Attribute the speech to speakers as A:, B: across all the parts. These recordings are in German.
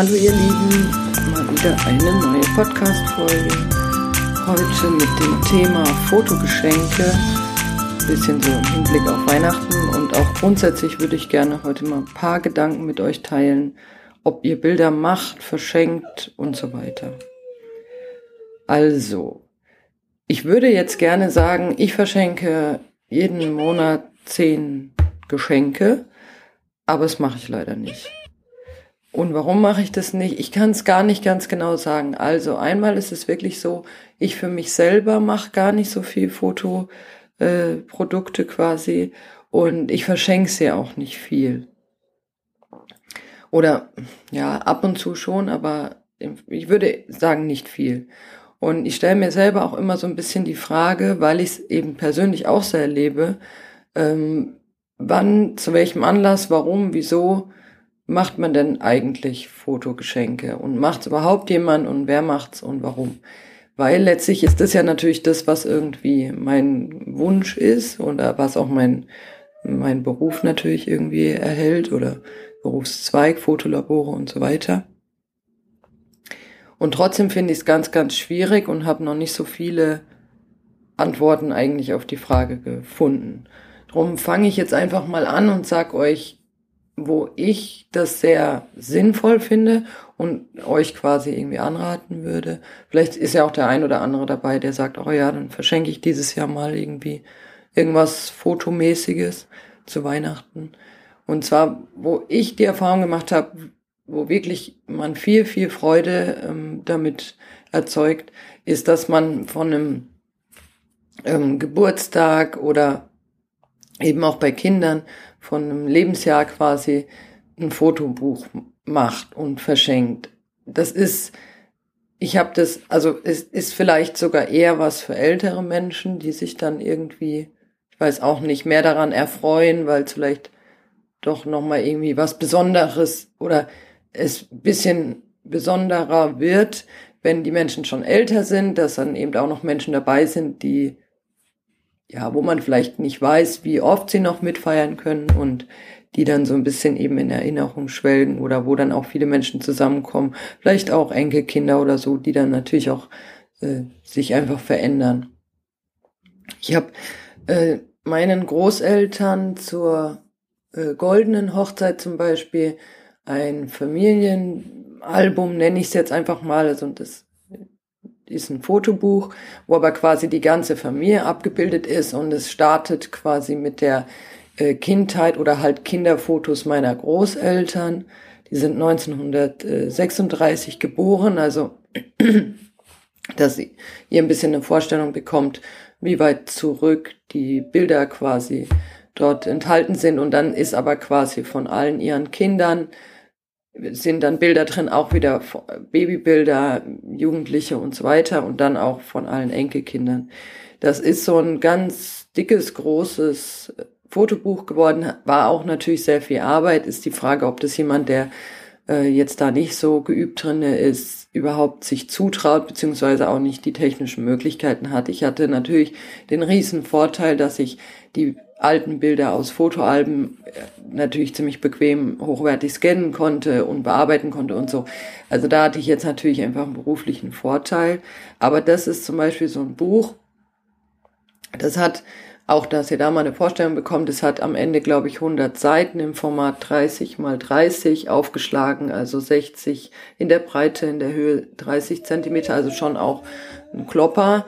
A: Hallo ihr Lieben, mal wieder eine neue Podcast-Folge. Heute mit dem Thema Fotogeschenke. Ein bisschen so im Hinblick auf Weihnachten und auch grundsätzlich würde ich gerne heute mal ein paar Gedanken mit euch teilen, ob ihr Bilder macht, verschenkt und so weiter. Also, ich würde jetzt gerne sagen, ich verschenke jeden Monat zehn Geschenke, aber das mache ich leider nicht. Und warum mache ich das nicht? Ich kann es gar nicht ganz genau sagen. Also einmal ist es wirklich so, ich für mich selber mache gar nicht so viel Fotoprodukte äh, quasi und ich verschenke sie auch nicht viel. Oder ja, ab und zu schon, aber ich würde sagen nicht viel. Und ich stelle mir selber auch immer so ein bisschen die Frage, weil ich es eben persönlich auch so erlebe, ähm, wann, zu welchem Anlass, warum, wieso macht man denn eigentlich Fotogeschenke und macht es überhaupt jemand und wer macht's und warum? Weil letztlich ist das ja natürlich das, was irgendwie mein Wunsch ist oder was auch mein, mein Beruf natürlich irgendwie erhält oder Berufszweig, Fotolabore und so weiter. Und trotzdem finde ich es ganz, ganz schwierig und habe noch nicht so viele Antworten eigentlich auf die Frage gefunden. Drum fange ich jetzt einfach mal an und sag euch, wo ich das sehr sinnvoll finde und euch quasi irgendwie anraten würde. Vielleicht ist ja auch der ein oder andere dabei, der sagt, oh ja, dann verschenke ich dieses Jahr mal irgendwie irgendwas Fotomäßiges zu Weihnachten. Und zwar, wo ich die Erfahrung gemacht habe, wo wirklich man viel, viel Freude ähm, damit erzeugt, ist, dass man von einem ähm, Geburtstag oder eben auch bei Kindern von einem Lebensjahr quasi ein Fotobuch macht und verschenkt. Das ist, ich habe das, also es ist vielleicht sogar eher was für ältere Menschen, die sich dann irgendwie, ich weiß auch nicht, mehr daran erfreuen, weil es vielleicht doch nochmal irgendwie was Besonderes oder es bisschen besonderer wird, wenn die Menschen schon älter sind, dass dann eben auch noch Menschen dabei sind, die ja, wo man vielleicht nicht weiß, wie oft sie noch mitfeiern können und die dann so ein bisschen eben in Erinnerung schwelgen oder wo dann auch viele Menschen zusammenkommen, vielleicht auch Enkelkinder oder so, die dann natürlich auch äh, sich einfach verändern. Ich habe äh, meinen Großeltern zur äh, goldenen Hochzeit zum Beispiel ein Familienalbum, nenne ich es jetzt einfach mal, also das ist ein Fotobuch, wo aber quasi die ganze Familie abgebildet ist und es startet quasi mit der äh, Kindheit oder halt Kinderfotos meiner Großeltern. Die sind 1936 geboren, also dass ihr ein bisschen eine Vorstellung bekommt, wie weit zurück die Bilder quasi dort enthalten sind. Und dann ist aber quasi von allen ihren Kindern sind dann Bilder drin, auch wieder Babybilder, Jugendliche und so weiter und dann auch von allen Enkelkindern. Das ist so ein ganz dickes, großes Fotobuch geworden, war auch natürlich sehr viel Arbeit. Ist die Frage, ob das jemand, der äh, jetzt da nicht so geübt drinne ist, überhaupt sich zutraut, beziehungsweise auch nicht die technischen Möglichkeiten hat. Ich hatte natürlich den riesen Vorteil, dass ich die alten Bilder aus Fotoalben äh, natürlich ziemlich bequem hochwertig scannen konnte und bearbeiten konnte und so. Also da hatte ich jetzt natürlich einfach einen beruflichen Vorteil. Aber das ist zum Beispiel so ein Buch, das hat auch, dass ihr da mal eine Vorstellung bekommt, es hat am Ende, glaube ich, 100 Seiten im Format 30 mal 30 aufgeschlagen, also 60 in der Breite, in der Höhe 30 Zentimeter, also schon auch ein Klopper.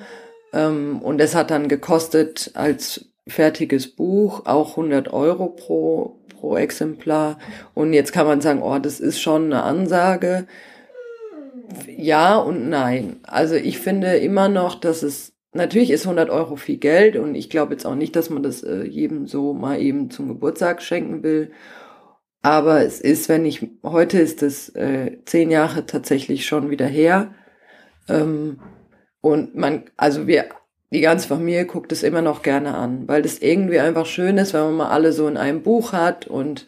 A: Ähm, und es hat dann gekostet als fertiges Buch, auch 100 Euro pro, pro Exemplar. Und jetzt kann man sagen, oh, das ist schon eine Ansage. Ja und nein. Also ich finde immer noch, dass es, natürlich ist 100 Euro viel Geld und ich glaube jetzt auch nicht, dass man das äh, jedem so mal eben zum Geburtstag schenken will. Aber es ist, wenn ich, heute ist es äh, zehn Jahre tatsächlich schon wieder her. Ähm, und man, also wir die ganze Familie guckt es immer noch gerne an, weil das irgendwie einfach schön ist, wenn man mal alle so in einem Buch hat und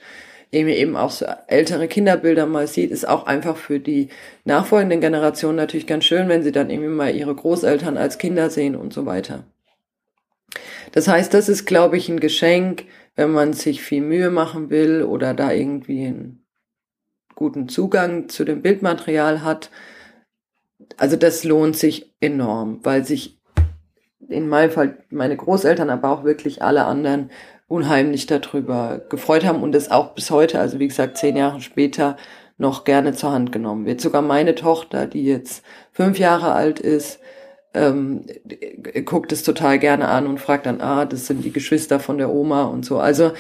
A: eben auch so ältere Kinderbilder mal sieht, ist auch einfach für die nachfolgenden Generationen natürlich ganz schön, wenn sie dann irgendwie mal ihre Großeltern als Kinder sehen und so weiter. Das heißt, das ist, glaube ich, ein Geschenk, wenn man sich viel Mühe machen will oder da irgendwie ein guten Zugang zu dem Bildmaterial hat. Also das lohnt sich enorm, weil sich in meinem Fall meine Großeltern, aber auch wirklich alle anderen unheimlich darüber gefreut haben und es auch bis heute, also wie gesagt, zehn Jahre später, noch gerne zur Hand genommen wird. Sogar meine Tochter, die jetzt fünf Jahre alt ist, ähm, guckt es total gerne an und fragt dann, ah, das sind die Geschwister von der Oma und so. Also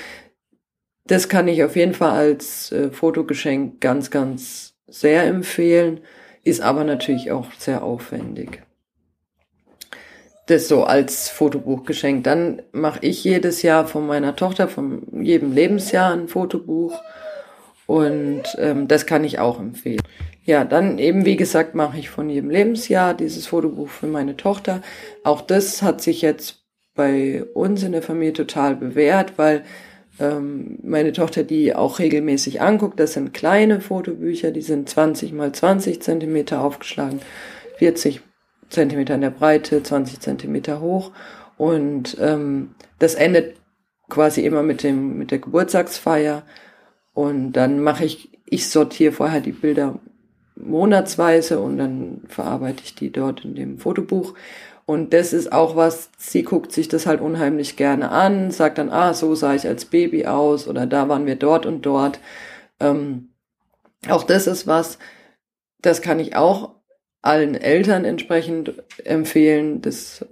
A: das kann ich auf jeden Fall als äh, Fotogeschenk ganz, ganz sehr empfehlen, ist aber natürlich auch sehr aufwendig. Das so als Fotobuchgeschenk. Dann mache ich jedes Jahr von meiner Tochter, von jedem Lebensjahr ein Fotobuch. Und ähm, das kann ich auch empfehlen. Ja, dann eben, wie gesagt, mache ich von jedem Lebensjahr dieses Fotobuch für meine Tochter. Auch das hat sich jetzt bei uns in der Familie total bewährt, weil ähm, meine Tochter die auch regelmäßig anguckt. Das sind kleine Fotobücher, die sind 20 mal 20 Zentimeter aufgeschlagen, 40 Zentimeter in der Breite, 20 Zentimeter hoch. Und ähm, das endet quasi immer mit dem mit der Geburtstagsfeier. Und dann mache ich, ich sortiere vorher die Bilder monatsweise und dann verarbeite ich die dort in dem Fotobuch. Und das ist auch was, sie guckt sich das halt unheimlich gerne an, sagt dann, ah, so sah ich als Baby aus oder da waren wir dort und dort. Ähm, auch das ist was, das kann ich auch allen Eltern entsprechend empfehlen. Das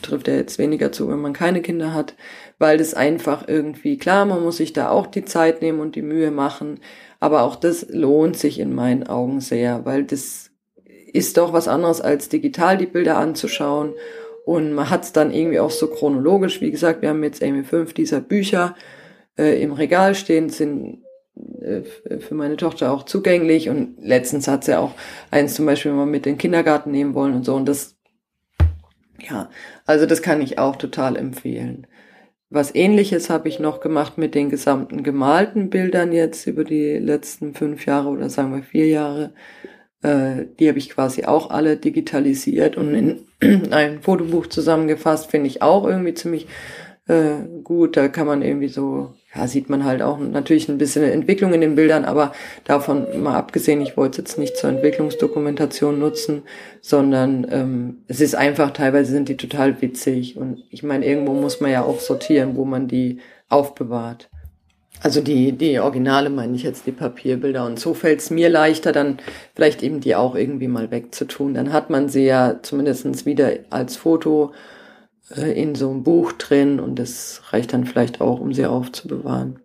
A: trifft ja jetzt weniger zu, wenn man keine Kinder hat, weil das einfach irgendwie, klar, man muss sich da auch die Zeit nehmen und die Mühe machen, aber auch das lohnt sich in meinen Augen sehr, weil das ist doch was anderes als digital die Bilder anzuschauen. Und man hat es dann irgendwie auch so chronologisch. Wie gesagt, wir haben jetzt irgendwie fünf dieser Bücher äh, im Regal stehen, sind für meine Tochter auch zugänglich. Und letztens hat sie auch eins zum Beispiel mal mit in den Kindergarten nehmen wollen und so. Und das, ja, also das kann ich auch total empfehlen. Was ähnliches habe ich noch gemacht mit den gesamten gemalten Bildern jetzt über die letzten fünf Jahre oder sagen wir vier Jahre. Äh, die habe ich quasi auch alle digitalisiert und in ein Fotobuch zusammengefasst, finde ich auch irgendwie ziemlich äh, gut. Da kann man irgendwie so, ja, sieht man halt auch natürlich ein bisschen Entwicklung in den Bildern, aber davon mal abgesehen, ich wollte es jetzt nicht zur Entwicklungsdokumentation nutzen, sondern ähm, es ist einfach, teilweise sind die total witzig und ich meine, irgendwo muss man ja auch sortieren, wo man die aufbewahrt. Also die, die Originale meine ich jetzt, die Papierbilder. Und so fällt es mir leichter, dann vielleicht eben die auch irgendwie mal wegzutun. Dann hat man sie ja zumindestens wieder als Foto in so einem Buch drin und das reicht dann vielleicht auch, um sie aufzubewahren.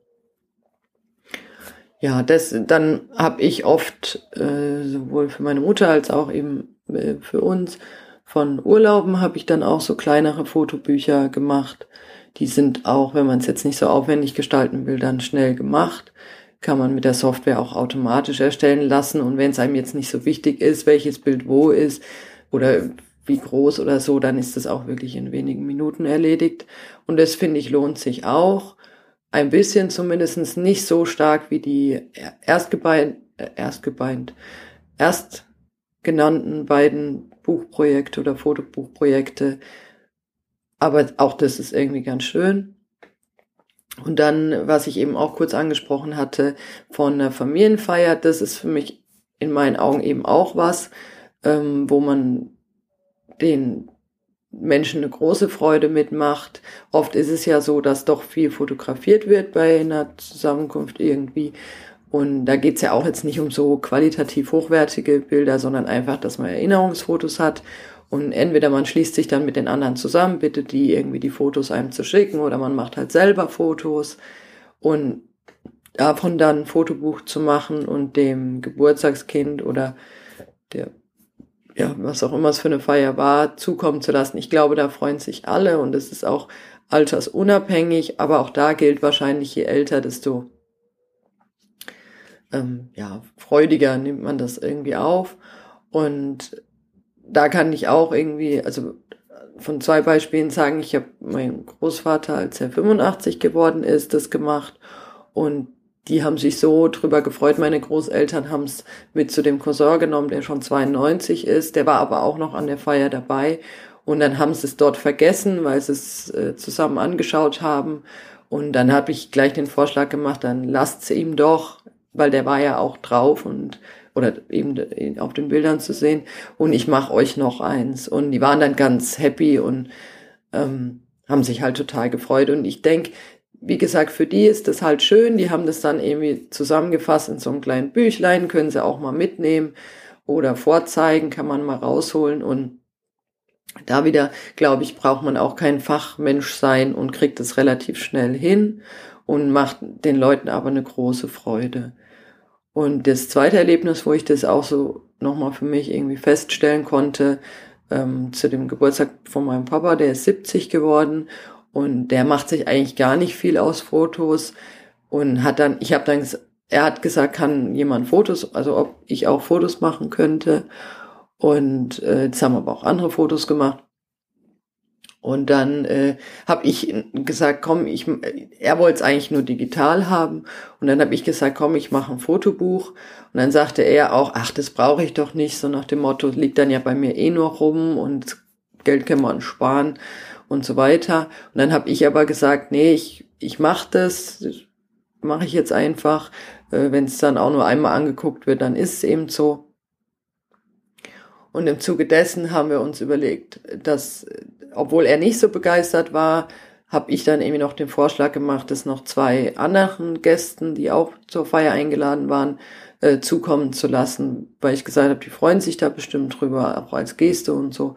A: Ja, das dann habe ich oft äh, sowohl für meine Mutter als auch eben äh, für uns von Urlauben habe ich dann auch so kleinere Fotobücher gemacht. Die sind auch, wenn man es jetzt nicht so aufwendig gestalten will, dann schnell gemacht. Kann man mit der Software auch automatisch erstellen lassen. Und wenn es einem jetzt nicht so wichtig ist, welches Bild wo ist oder wie groß oder so, dann ist das auch wirklich in wenigen Minuten erledigt. Und das finde ich lohnt sich auch. Ein bisschen zumindestens nicht so stark wie die erstgebeint, äh, erstgebeint, erst genannten beiden Buchprojekte oder Fotobuchprojekte. Aber auch das ist irgendwie ganz schön. Und dann, was ich eben auch kurz angesprochen hatte, von der Familienfeier, das ist für mich in meinen Augen eben auch was, ähm, wo man den Menschen eine große Freude mitmacht. Oft ist es ja so, dass doch viel fotografiert wird bei einer Zusammenkunft irgendwie. Und da geht's ja auch jetzt nicht um so qualitativ hochwertige Bilder, sondern einfach, dass man Erinnerungsfotos hat. Und entweder man schließt sich dann mit den anderen zusammen, bittet die irgendwie die Fotos einem zu schicken, oder man macht halt selber Fotos. Und davon dann ein Fotobuch zu machen und dem Geburtstagskind oder der ja, was auch immer es für eine Feier war, zukommen zu lassen. Ich glaube, da freuen sich alle und es ist auch altersunabhängig, aber auch da gilt wahrscheinlich, je älter, desto ähm, ja, freudiger nimmt man das irgendwie auf. Und da kann ich auch irgendwie, also von zwei Beispielen sagen, ich habe meinen Großvater, als er 85 geworden ist, das gemacht und die haben sich so drüber gefreut. Meine Großeltern haben es mit zu dem Cousin genommen, der schon 92 ist. Der war aber auch noch an der Feier dabei. Und dann haben sie es dort vergessen, weil sie es äh, zusammen angeschaut haben. Und dann habe ich gleich den Vorschlag gemacht, dann lasst sie ihm doch. weil der war ja auch drauf und oder eben auf den Bildern zu sehen. Und ich mache euch noch eins. Und die waren dann ganz happy und ähm, haben sich halt total gefreut. Und ich denk wie gesagt, für die ist das halt schön. Die haben das dann irgendwie zusammengefasst in so einem kleinen Büchlein, können sie auch mal mitnehmen oder vorzeigen, kann man mal rausholen. Und da wieder, glaube ich, braucht man auch kein Fachmensch sein und kriegt es relativ schnell hin und macht den Leuten aber eine große Freude. Und das zweite Erlebnis, wo ich das auch so nochmal für mich irgendwie feststellen konnte, ähm, zu dem Geburtstag von meinem Papa, der ist 70 geworden und der macht sich eigentlich gar nicht viel aus Fotos und hat dann, ich habe dann, er hat gesagt, kann jemand Fotos, also ob ich auch Fotos machen könnte. Und äh, jetzt haben wir aber auch andere Fotos gemacht. Und dann äh, habe ich gesagt, komm, ich, er wollte es eigentlich nur digital haben. Und dann habe ich gesagt, komm, ich mache ein Fotobuch. Und dann sagte er auch, ach, das brauche ich doch nicht. So nach dem Motto, liegt dann ja bei mir eh nur rum und Geld kann man sparen und so weiter. Und dann habe ich aber gesagt, nee, ich, ich mache das, mache ich jetzt einfach. Äh, Wenn es dann auch nur einmal angeguckt wird, dann ist es eben so. Und im Zuge dessen haben wir uns überlegt, dass, obwohl er nicht so begeistert war, habe ich dann irgendwie noch den Vorschlag gemacht, dass noch zwei anderen Gästen, die auch zur Feier eingeladen waren, äh, zukommen zu lassen, weil ich gesagt habe, die freuen sich da bestimmt drüber, auch als Geste und so.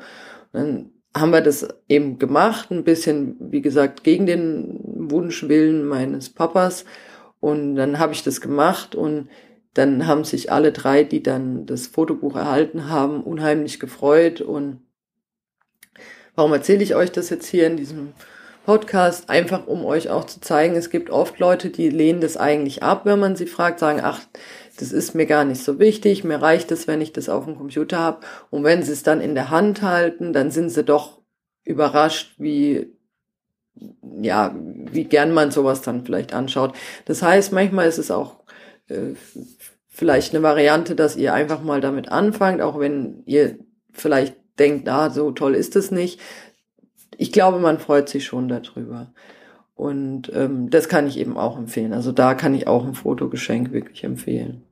A: Und dann haben wir das eben gemacht, ein bisschen, wie gesagt, gegen den Wunschwillen meines Papas. Und dann habe ich das gemacht und dann haben sich alle drei, die dann das Fotobuch erhalten haben, unheimlich gefreut. Und warum erzähle ich euch das jetzt hier in diesem Podcast? Einfach um euch auch zu zeigen, es gibt oft Leute, die lehnen das eigentlich ab, wenn man sie fragt, sagen, ach, das ist mir gar nicht so wichtig, mir reicht es, wenn ich das auf dem Computer habe. Und wenn sie es dann in der Hand halten, dann sind sie doch überrascht, wie ja, wie gern man sowas dann vielleicht anschaut. Das heißt, manchmal ist es auch äh, vielleicht eine Variante, dass ihr einfach mal damit anfangt, auch wenn ihr vielleicht denkt, ah, so toll ist es nicht. Ich glaube, man freut sich schon darüber. Und ähm, das kann ich eben auch empfehlen. Also da kann ich auch ein Fotogeschenk wirklich empfehlen.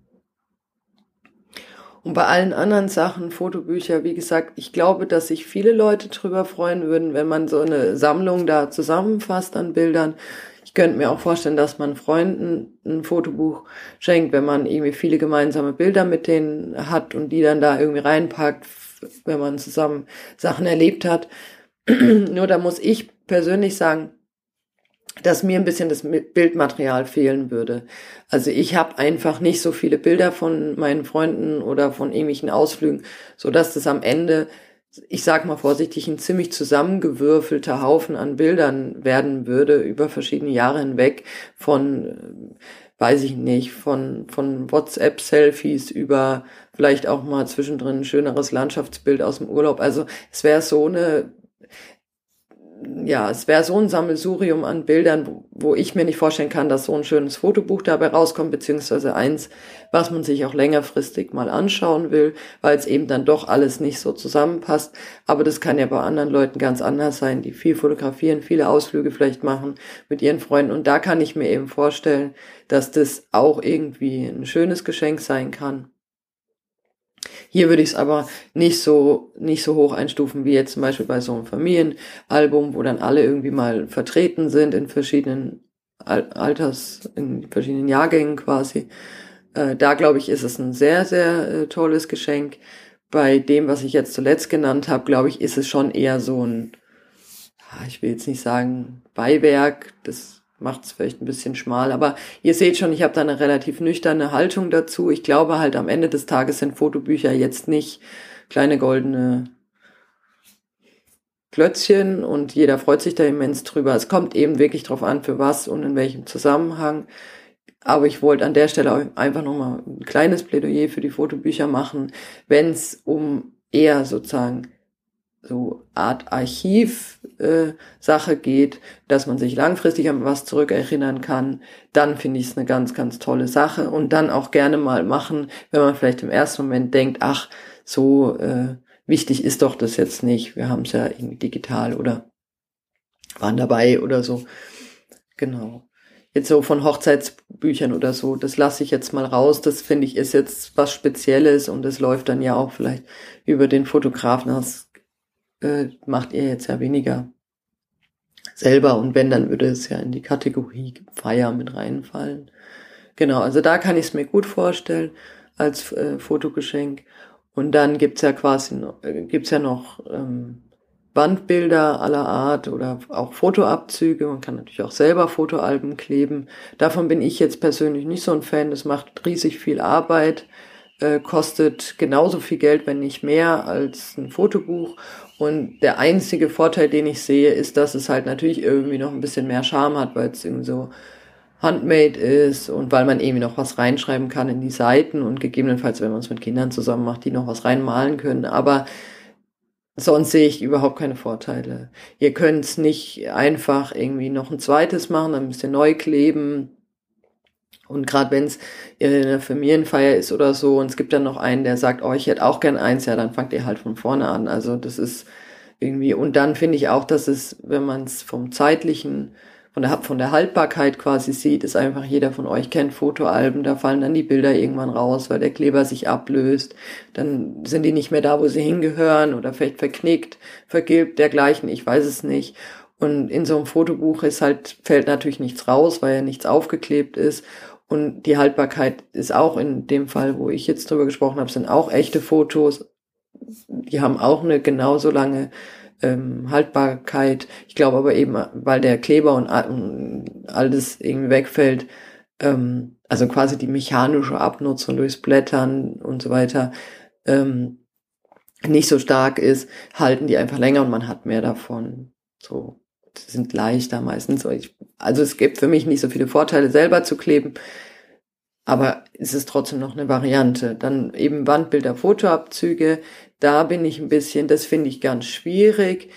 A: Und bei allen anderen Sachen, Fotobücher, wie gesagt, ich glaube, dass sich viele Leute drüber freuen würden, wenn man so eine Sammlung da zusammenfasst an Bildern. Ich könnte mir auch vorstellen, dass man Freunden ein Fotobuch schenkt, wenn man irgendwie viele gemeinsame Bilder mit denen hat und die dann da irgendwie reinpackt, wenn man zusammen Sachen erlebt hat. Nur da muss ich persönlich sagen, dass mir ein bisschen das Bildmaterial fehlen würde. Also ich habe einfach nicht so viele Bilder von meinen Freunden oder von ähnlichen Ausflügen, so dass das am Ende, ich sag mal vorsichtig, ein ziemlich zusammengewürfelter Haufen an Bildern werden würde über verschiedene Jahre hinweg von äh, weiß ich nicht, von, von WhatsApp-Selfies über vielleicht auch mal zwischendrin ein schöneres Landschaftsbild aus dem Urlaub. Also es wäre so eine ja, es wäre so ein Sammelsurium an Bildern, wo, wo, ich mir nicht vorstellen kann, dass so ein schönes Fotobuch dabei rauskommt, beziehungsweise eins, was man sich auch längerfristig mal anschauen will, weil es eben dann doch alles nicht so zusammenpasst. Aber das kann ja bei anderen Leuten ganz anders sein, die viel fotografieren, viele Ausflüge vielleicht machen mit ihren Freunden. Und da kann ich mir eben vorstellen, dass das auch irgendwie ein schönes Geschenk sein kann. Hier würde ich es aber nicht so, nicht so hoch einstufen wie jetzt zum Beispiel bei so einem Familienalbum, wo dann alle irgendwie mal vertreten sind in verschiedenen Alters, in verschiedenen Jahrgängen quasi. Äh, da glaube ich, ist es ein sehr, sehr äh, tolles Geschenk. Bei dem, was ich jetzt zuletzt genannt habe, glaube ich, ist es schon eher so ein, ich will jetzt nicht sagen Beiwerk, das macht es vielleicht ein bisschen schmal. Aber ihr seht schon, ich habe da eine relativ nüchterne Haltung dazu. Ich glaube halt am Ende des Tages sind Fotobücher jetzt nicht kleine goldene Klötzchen und jeder freut sich da immens drüber. Es kommt eben wirklich drauf an, für was und in welchem Zusammenhang. Aber ich wollte an der Stelle einfach nochmal ein kleines Plädoyer für die Fotobücher machen, wenn es um eher sozusagen so Art Archiv-Sache äh, geht, dass man sich langfristig an was zurückerinnern kann, dann finde ich es eine ganz, ganz tolle Sache und dann auch gerne mal machen, wenn man vielleicht im ersten Moment denkt, ach, so äh, wichtig ist doch das jetzt nicht, wir haben es ja irgendwie digital oder waren dabei oder so. Genau. jetzt so von Hochzeitsbüchern oder so, das lasse ich jetzt mal raus. Das finde ich ist jetzt was Spezielles und das läuft dann ja auch vielleicht über den Fotografen. Das äh, macht ihr jetzt ja weniger selber und wenn, dann würde es ja in die Kategorie Feier mit reinfallen. Genau, also da kann ich es mir gut vorstellen als äh, Fotogeschenk. Und dann gibt's ja quasi noch, äh, gibt's ja noch ähm, Wandbilder aller Art oder auch Fotoabzüge. Man kann natürlich auch selber Fotoalben kleben. Davon bin ich jetzt persönlich nicht so ein Fan. Das macht riesig viel Arbeit, äh, kostet genauso viel Geld, wenn nicht mehr, als ein Fotobuch. Und der einzige Vorteil, den ich sehe, ist, dass es halt natürlich irgendwie noch ein bisschen mehr Charme hat, weil es irgendwie so handmade ist und weil man irgendwie noch was reinschreiben kann in die Seiten und gegebenenfalls, wenn man es mit Kindern zusammen macht, die noch was reinmalen können. Aber sonst sehe ich überhaupt keine Vorteile. Ihr könnt es nicht einfach irgendwie noch ein zweites machen, müsst ihr neu kleben. Und gerade wenn es in einer Familienfeier ist oder so, und es gibt dann noch einen, der sagt, oh, ich hätte auch gern eins, ja, dann fangt ihr halt von vorne an. Also das ist irgendwie, und dann finde ich auch, dass es, wenn man es vom zeitlichen von der, von der Haltbarkeit quasi sieht, ist einfach jeder von euch kennt Fotoalben, da fallen dann die Bilder irgendwann raus, weil der Kleber sich ablöst, dann sind die nicht mehr da, wo sie hingehören oder vielleicht verknickt, vergilbt, dergleichen, ich weiß es nicht. Und in so einem Fotobuch ist halt, fällt natürlich nichts raus, weil ja nichts aufgeklebt ist. Und die Haltbarkeit ist auch in dem Fall, wo ich jetzt drüber gesprochen habe, sind auch echte Fotos. Die haben auch eine genauso lange ähm, Haltbarkeit. Ich glaube aber eben, weil der Kleber und alles irgendwie wegfällt, ähm, also quasi die mechanische Abnutzung durchs Blättern und so weiter, ähm, nicht so stark ist, halten die einfach länger und man hat mehr davon. So, sind leichter meistens. Also es gibt für mich nicht so viele Vorteile, selber zu kleben. Aber es ist trotzdem noch eine Variante. Dann eben Wandbilder, Fotoabzüge. Da bin ich ein bisschen, das finde ich ganz schwierig.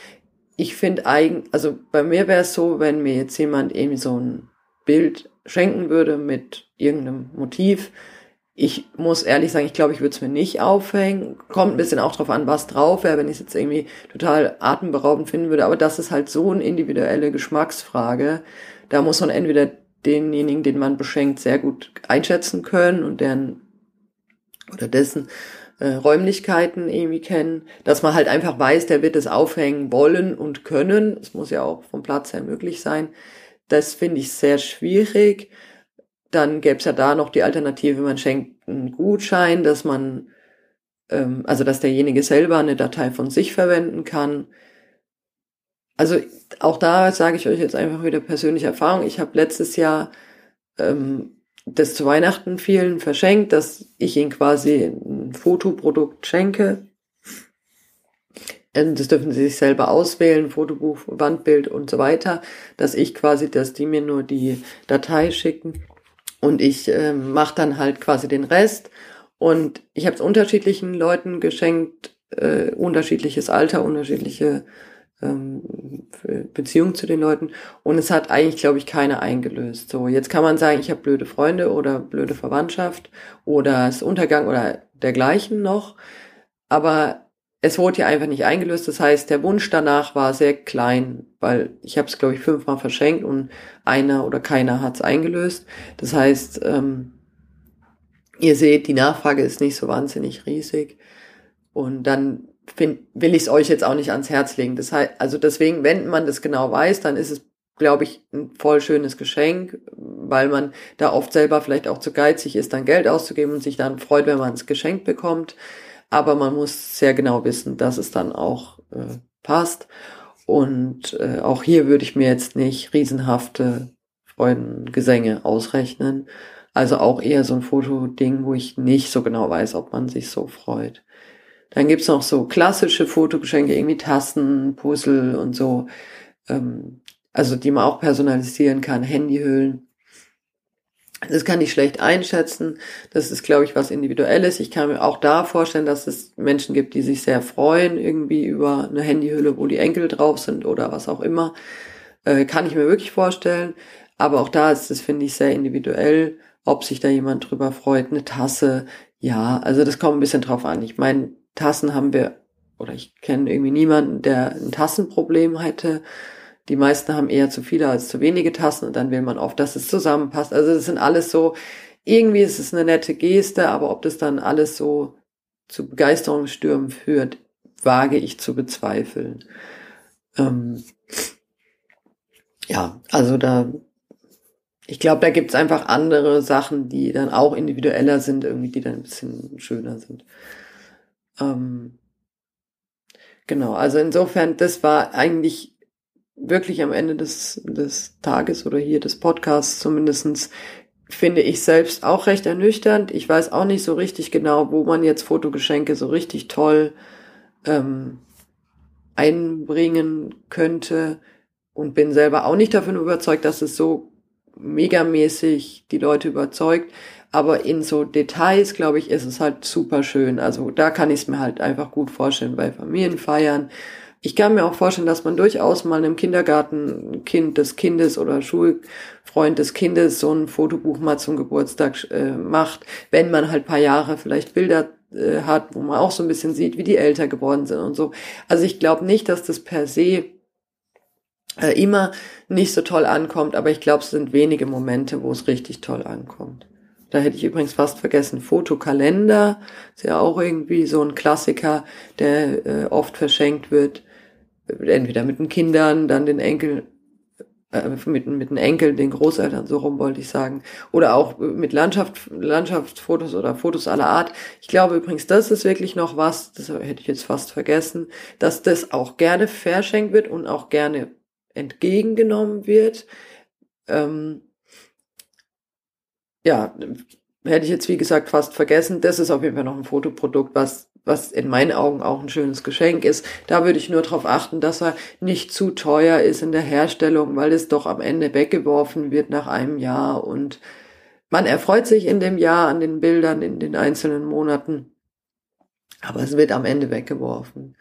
A: Ich finde eigen, also bei mir wäre es so, wenn mir jetzt jemand eben so ein Bild schenken würde mit irgendeinem Motiv. Ich muss ehrlich sagen, ich glaube, ich würde es mir nicht aufhängen. Kommt ein bisschen auch drauf an, was drauf wäre, wenn ich es jetzt irgendwie total atemberaubend finden würde. Aber das ist halt so eine individuelle Geschmacksfrage. Da muss man entweder denjenigen, den man beschenkt, sehr gut einschätzen können und deren oder dessen äh, Räumlichkeiten irgendwie kennen, dass man halt einfach weiß, der wird es aufhängen wollen und können. Es muss ja auch vom Platz her möglich sein. Das finde ich sehr schwierig. Dann gäbe es ja da noch die Alternative, man schenkt einen Gutschein, dass man, ähm, also dass derjenige selber eine Datei von sich verwenden kann. Also auch da sage ich euch jetzt einfach wieder persönliche Erfahrung. Ich habe letztes Jahr ähm, das zu Weihnachten vielen verschenkt, dass ich ihnen quasi ein Fotoprodukt schenke. Das dürfen sie sich selber auswählen, Fotobuch, Wandbild und so weiter, dass ich quasi, dass die mir nur die Datei schicken und ich äh, mache dann halt quasi den Rest. Und ich habe es unterschiedlichen Leuten geschenkt, äh, unterschiedliches Alter, unterschiedliche ähm, Beziehung zu den Leuten und es hat eigentlich, glaube ich, keiner eingelöst. So, jetzt kann man sagen, ich habe blöde Freunde oder blöde Verwandtschaft oder es Untergang oder dergleichen noch, aber es wurde ja einfach nicht eingelöst. Das heißt, der Wunsch danach war sehr klein, weil ich habe es, glaube ich, fünfmal verschenkt und einer oder keiner hat es eingelöst. Das heißt, ähm, ihr seht, die Nachfrage ist nicht so wahnsinnig riesig. Und dann find, will ich es euch jetzt auch nicht ans Herz legen. Das heißt, also deswegen, wenn man das genau weiß, dann ist es, glaube ich, ein voll schönes Geschenk, weil man da oft selber vielleicht auch zu geizig ist, dann Geld auszugeben und sich dann freut, wenn man es geschenkt bekommt. Aber man muss sehr genau wissen, dass es dann auch äh, passt. Und äh, auch hier würde ich mir jetzt nicht riesenhafte Freudengesänge ausrechnen. Also auch eher so ein Fotoding, wo ich nicht so genau weiß, ob man sich so freut. Dann gibt's noch so klassische Fotogeschenke, irgendwie Tassen, Puzzle und so. Ähm, also die man auch personalisieren kann, Handyhüllen. Das kann ich schlecht einschätzen. Das ist, glaube ich, was Individuelles. Ich kann mir auch da vorstellen, dass es Menschen gibt, die sich sehr freuen, irgendwie über eine Handyhülle, wo die Enkel drauf sind oder was auch immer. Äh, kann ich mir wirklich vorstellen. Aber auch da ist es, finde ich, sehr individuell, ob sich da jemand drüber freut. Eine Tasse, ja, also das kommt ein bisschen drauf an. Ich meine, Tassen haben wir, oder ich kenne irgendwie niemanden, der ein Tassenproblem hätte. Die meisten haben eher zu viele als zu wenige Tassen und dann will man oft, dass es zusammenpasst. Also das sind alles so, irgendwie ist es eine nette Geste, aber ob das dann alles so zu Begeisterungsstürmen führt, wage ich zu bezweifeln. Ähm, ja, also da, ich glaube, da gibt's einfach andere Sachen, die dann auch individueller sind, irgendwie, die dann ein bisschen schöner sind. Ähm, genau, also insofern, das war eigentlich wirklich am Ende des, des Tages oder hier des Podcasts zumindestens finde ich selbst auch recht ernüchternd. Ich weiß auch nicht so richtig genau, wo man jetzt Fotogeschenke so richtig toll ähm, einbringen könnte und bin selber auch nicht davon überzeugt, dass es so megamäßig die Leute überzeugt. Aber in so Details, glaube ich, ist es halt super schön. Also da kann ich es mir halt einfach gut vorstellen bei Familienfeiern. Ich kann mir auch vorstellen, dass man durchaus mal einem Kindergarten Kind des Kindes oder Schulfreund des Kindes so ein Fotobuch mal zum Geburtstag äh, macht, wenn man halt paar Jahre vielleicht Bilder äh, hat, wo man auch so ein bisschen sieht, wie die älter geworden sind und so. Also ich glaube nicht, dass das per se äh, immer nicht so toll ankommt, aber ich glaube, es sind wenige Momente, wo es richtig toll ankommt. Da hätte ich übrigens fast vergessen, Fotokalender ist ja auch irgendwie so ein Klassiker, der äh, oft verschenkt wird. Entweder mit den Kindern, dann den Enkel, äh, mit, mit den Enkeln, den Großeltern, so rum wollte ich sagen. Oder auch mit Landschaft, Landschaftsfotos oder Fotos aller Art. Ich glaube übrigens, das ist wirklich noch was, das hätte ich jetzt fast vergessen, dass das auch gerne verschenkt wird und auch gerne entgegengenommen wird. Ähm, ja, hätte ich jetzt wie gesagt fast vergessen. Das ist auf jeden Fall noch ein Fotoprodukt, was was in meinen Augen auch ein schönes Geschenk ist. Da würde ich nur darauf achten, dass er nicht zu teuer ist in der Herstellung, weil es doch am Ende weggeworfen wird nach einem Jahr und man erfreut sich in dem Jahr an den Bildern in den einzelnen Monaten, aber es wird am Ende weggeworfen.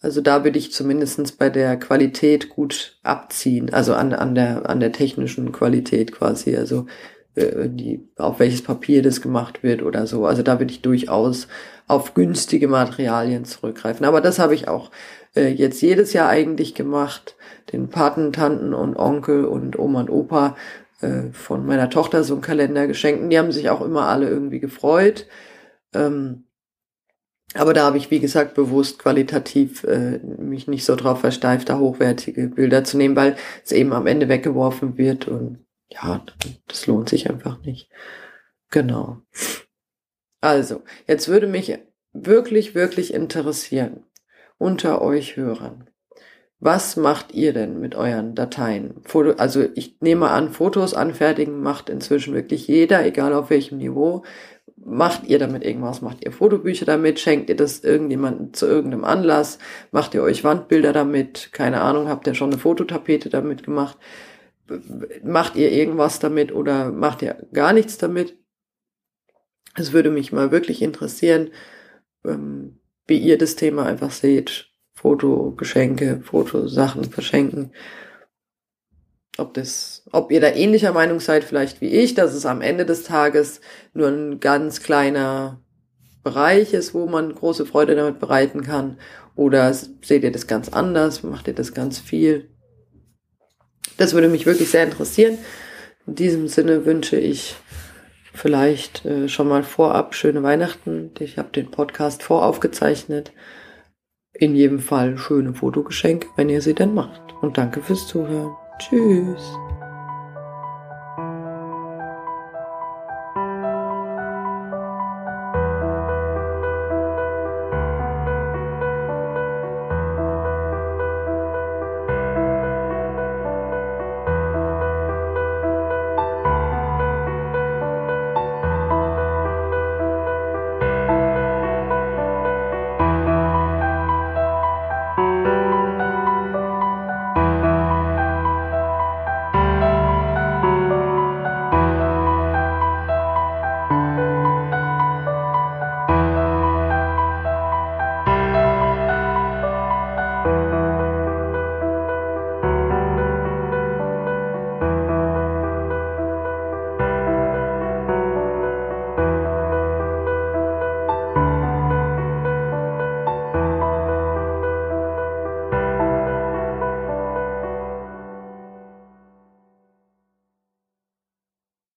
A: Also da würde ich zumindestens bei der Qualität gut abziehen, also an, an, der, an der technischen Qualität quasi, also äh, die, auf welches Papier das gemacht wird oder so. Also da würde ich durchaus auf günstige Materialien zurückgreifen. Aber das habe ich auch äh, jetzt jedes Jahr eigentlich gemacht, den Paten, Tanten und Onkel und Oma und Opa äh, von meiner Tochter so einen Kalender geschenkt. Und die haben sich auch immer alle irgendwie gefreut. Ähm, aber da habe ich, wie gesagt, bewusst qualitativ äh, mich nicht so drauf versteift, da hochwertige Bilder zu nehmen, weil es eben am Ende weggeworfen wird und ja, das lohnt sich einfach nicht. Genau. Also, jetzt würde mich wirklich, wirklich interessieren unter euch Hörern. Was macht ihr denn mit euren Dateien? Foto, also ich nehme an, Fotos anfertigen macht inzwischen wirklich jeder, egal auf welchem Niveau. Macht ihr damit irgendwas? Macht ihr Fotobücher damit? Schenkt ihr das irgendjemandem zu irgendeinem Anlass? Macht ihr euch Wandbilder damit? Keine Ahnung, habt ihr schon eine Fototapete damit gemacht? Macht ihr irgendwas damit oder macht ihr gar nichts damit? Es würde mich mal wirklich interessieren, ähm, wie ihr das Thema einfach seht. Fotogeschenke, Fotosachen verschenken ob das, ob ihr da ähnlicher Meinung seid vielleicht wie ich, dass es am Ende des Tages nur ein ganz kleiner Bereich ist, wo man große Freude damit bereiten kann, oder seht ihr das ganz anders, macht ihr das ganz viel? Das würde mich wirklich sehr interessieren. In diesem Sinne wünsche ich vielleicht äh, schon mal vorab schöne Weihnachten. Ich habe den Podcast voraufgezeichnet. In jedem Fall schöne Fotogeschenke, wenn ihr sie denn macht. Und danke fürs Zuhören. Tschüss.